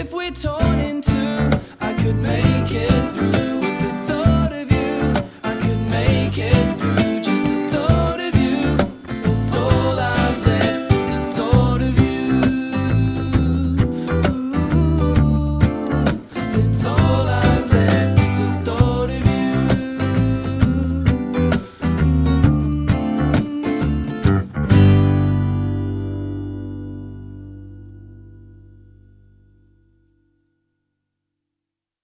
if we're torn